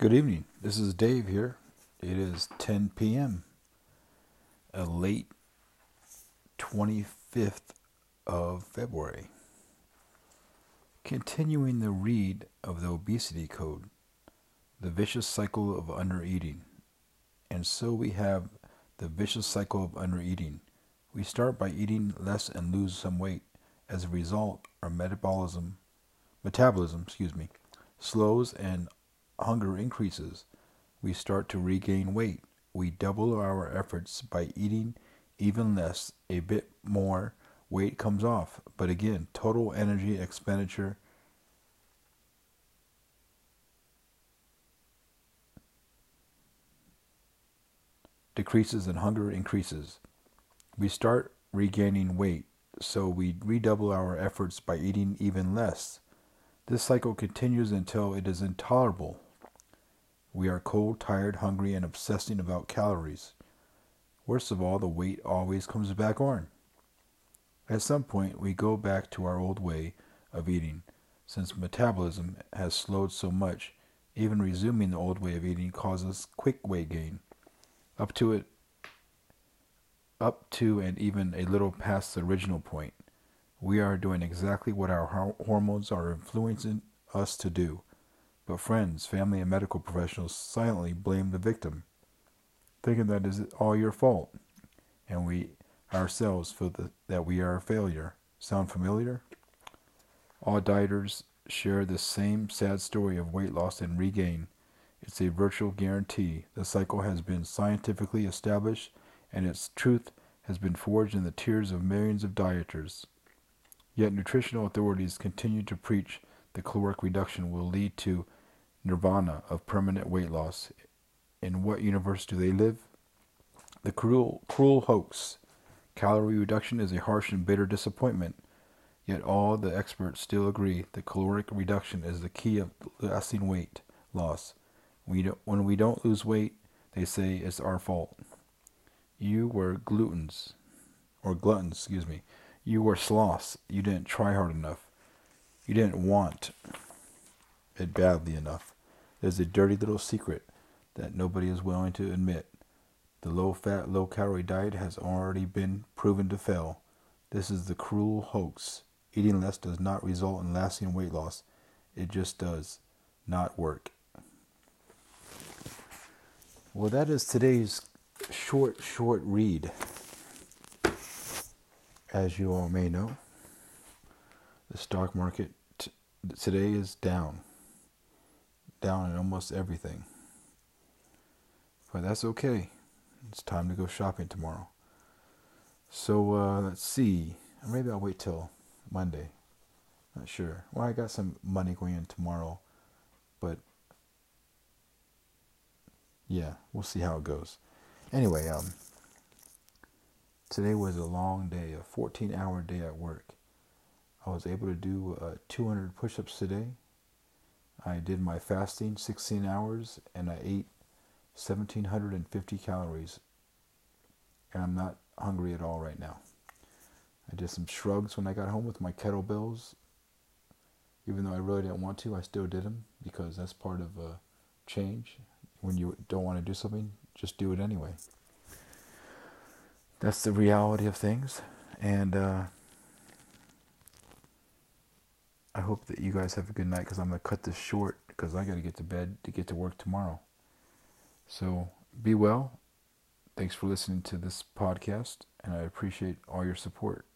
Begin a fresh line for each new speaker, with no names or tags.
Good evening. This is Dave here. It is 10 p.m. A late 25th of February. Continuing the read of the obesity code, the vicious cycle of undereating. And so we have the vicious cycle of undereating. We start by eating less and lose some weight. As a result, our metabolism metabolism, excuse me, slows and hunger increases, we start to regain weight. We double our efforts by eating even less, a bit more weight comes off. But again, total energy expenditure decreases and hunger increases. We start regaining weight, so we redouble our efforts by eating even less. This cycle continues until it is intolerable we are cold, tired, hungry, and obsessing about calories. Worst of all, the weight always comes back on. At some point, we go back to our old way of eating. Since metabolism has slowed so much, even resuming the old way of eating causes quick weight gain, up to it, up to and even a little past the original point. We are doing exactly what our hormones are influencing us to do. But friends, family, and medical professionals silently blame the victim, thinking that it is all your fault, and we ourselves feel that, that we are a failure. Sound familiar? All dieters share the same sad story of weight loss and regain. It's a virtual guarantee. The cycle has been scientifically established, and its truth has been forged in the tears of millions of dieters. Yet nutritional authorities continue to preach the caloric reduction will lead to nirvana of permanent weight loss. In what universe do they live? The cruel, cruel hoax. Calorie reduction is a harsh and bitter disappointment. Yet all the experts still agree that caloric reduction is the key of lasting weight loss. We don't, when we don't lose weight, they say it's our fault. You were gluttons, or gluttons, excuse me. You were sloths. You didn't try hard enough. You didn't want it badly enough. There's a dirty little secret that nobody is willing to admit. The low fat, low calorie diet has already been proven to fail. This is the cruel hoax. Eating less does not result in lasting weight loss. It just does not work. Well, that is today's short, short read. As you all may know, the stock market t- today is down down in almost everything. But that's okay. It's time to go shopping tomorrow. So uh, let's see. Maybe I'll wait till Monday. Not sure. Well, I got some money going in tomorrow, but yeah, we'll see how it goes. Anyway, um, today was a long day, a 14-hour day at work. I was able to do uh, 200 push-ups today. I did my fasting 16 hours and I ate 1750 calories. And I'm not hungry at all right now. I did some shrugs when I got home with my kettlebells. Even though I really didn't want to, I still did them because that's part of a change. When you don't want to do something, just do it anyway. That's the reality of things. And, uh, I hope that you guys have a good night because I'm going to cut this short because I got to get to bed to get to work tomorrow. So be well. Thanks for listening to this podcast, and I appreciate all your support.